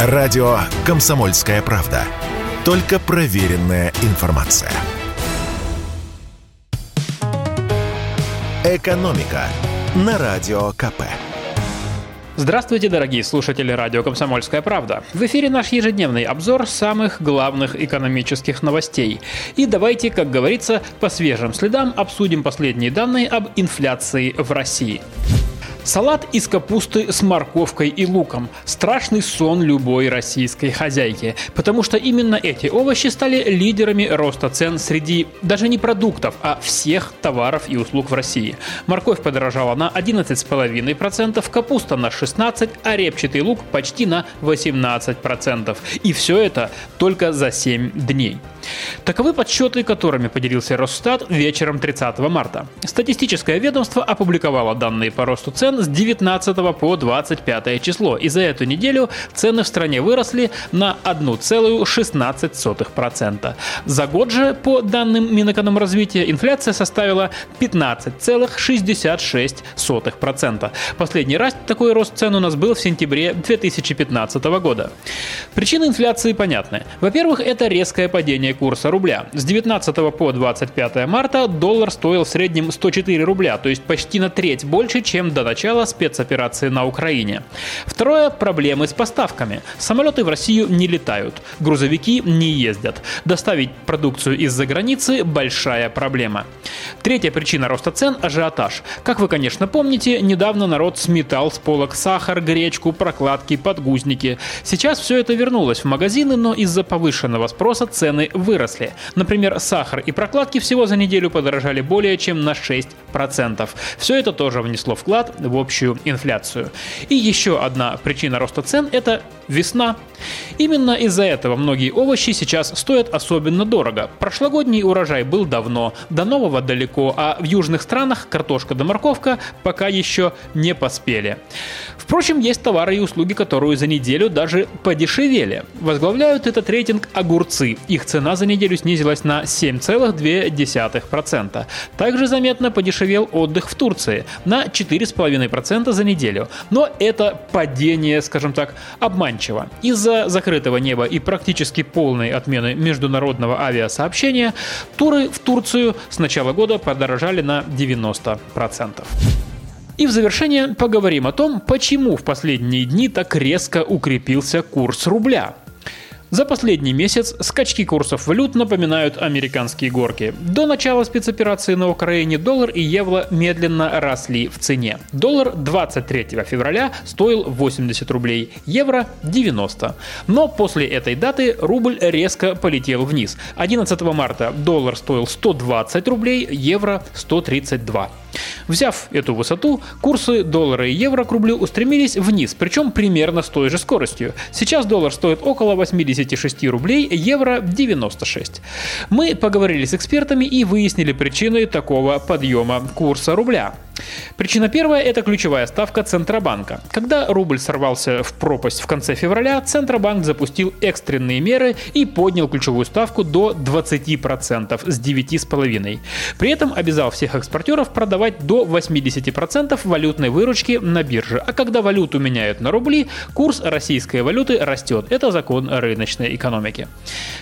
Радио «Комсомольская правда». Только проверенная информация. «Экономика» на Радио КП. Здравствуйте, дорогие слушатели радио «Комсомольская правда». В эфире наш ежедневный обзор самых главных экономических новостей. И давайте, как говорится, по свежим следам обсудим последние данные об инфляции в России. Салат из капусты с морковкой и луком. Страшный сон любой российской хозяйки. Потому что именно эти овощи стали лидерами роста цен среди даже не продуктов, а всех товаров и услуг в России. Морковь подорожала на 11,5%, капуста на 16%, а репчатый лук почти на 18%. И все это только за 7 дней. Таковы подсчеты, которыми поделился Росстат вечером 30 марта. Статистическое ведомство опубликовало данные по росту цен с 19 по 25 число, и за эту неделю цены в стране выросли на 1,16%. За год же, по данным Минэкономразвития, инфляция составила 15,66%. Последний раз такой рост цен у нас был в сентябре 2015 года. Причины инфляции понятны. Во-первых, это резкое падение курса рубля. С 19 по 25 марта доллар стоил в среднем 104 рубля, то есть почти на треть больше, чем до начала спецоперации на Украине. Второе – проблемы с поставками. Самолеты в Россию не летают, грузовики не ездят. Доставить продукцию из-за границы – большая проблема. Третья причина роста цен – ажиотаж. Как вы, конечно, помните, недавно народ сметал с полок сахар, гречку, прокладки, подгузники. Сейчас все это вернулось в магазины, но из-за повышенного спроса цены выросли. Например, сахар и прокладки всего за неделю подорожали более чем на 6%. Все это тоже внесло вклад в общую инфляцию. И еще одна причина роста цен – это весна. Именно из-за этого многие овощи сейчас стоят особенно дорого. Прошлогодний урожай был давно, до нового далеко, а в южных странах картошка да морковка пока еще не поспели. Впрочем, есть товары и услуги, которые за неделю даже подешевели. Возглавляют этот рейтинг огурцы. Их цена за неделю снизилась на 7,2%. Также заметно подешевел отдых в Турции на 4,5% за неделю. Но это падение, скажем так, обманчиво. Из-за закрытого неба и практически полной отмены международного авиасообщения туры в Турцию с начала года подорожали на 90%. И в завершение поговорим о том, почему в последние дни так резко укрепился курс рубля. За последний месяц скачки курсов валют напоминают американские горки. До начала спецоперации на Украине доллар и евро медленно росли в цене. Доллар 23 февраля стоил 80 рублей, евро 90. Но после этой даты рубль резко полетел вниз. 11 марта доллар стоил 120 рублей, евро 132. Взяв эту высоту, курсы доллара и евро к рублю устремились вниз, причем примерно с той же скоростью. Сейчас доллар стоит около 86 рублей, евро 96. Мы поговорили с экспертами и выяснили причины такого подъема курса рубля. Причина первая – это ключевая ставка Центробанка. Когда рубль сорвался в пропасть в конце февраля, Центробанк запустил экстренные меры и поднял ключевую ставку до 20% с 9,5%. При этом обязал всех экспортеров продавать до 80% валютной выручки на бирже. А когда валюту меняют на рубли, курс российской валюты растет. Это закон рыночной экономики.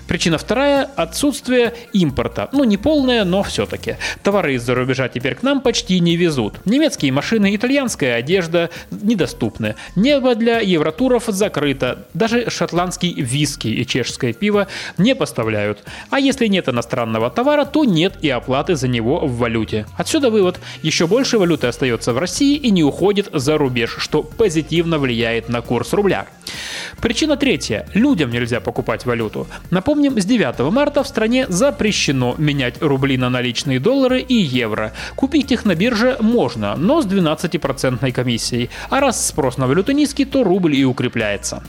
Причина вторая – отсутствие импорта. Ну, не полное, но все-таки. Товары из-за рубежа теперь к нам почти не везут идут. Немецкие машины, итальянская одежда недоступны. Небо для евротуров закрыто. Даже шотландский виски и чешское пиво не поставляют. А если нет иностранного товара, то нет и оплаты за него в валюте. Отсюда вывод. Еще больше валюты остается в России и не уходит за рубеж, что позитивно влияет на курс рубля. Причина третья. Людям нельзя покупать валюту. Напомним, с 9 марта в стране запрещено менять рубли на наличные доллары и евро. Купить их на бирже можно, но с 12% комиссией. А раз спрос на валюту низкий, то рубль и укрепляется.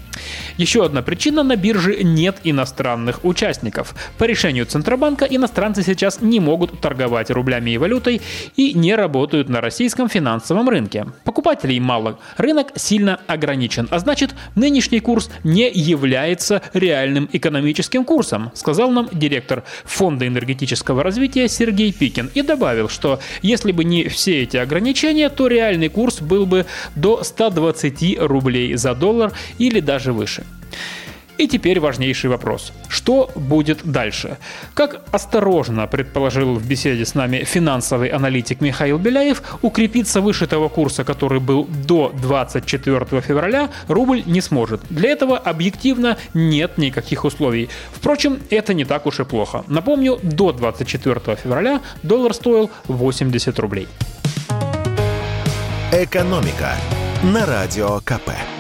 Еще одна причина – на бирже нет иностранных участников. По решению Центробанка иностранцы сейчас не могут торговать рублями и валютой и не работают на российском финансовом рынке. Покупателей мало, рынок сильно ограничен, а значит нынешний курс не является реальным экономическим курсом, сказал нам директор Фонда энергетического развития Сергей Пикин и добавил, что если бы не все эти ограничения, то реальный курс был бы до 120 рублей за доллар или даже выше. И теперь важнейший вопрос. Что будет дальше? Как осторожно предположил в беседе с нами финансовый аналитик Михаил Беляев, укрепиться выше того курса, который был до 24 февраля, рубль не сможет. Для этого объективно нет никаких условий. Впрочем, это не так уж и плохо. Напомню, до 24 февраля доллар стоил 80 рублей. «Экономика» на Радио КП.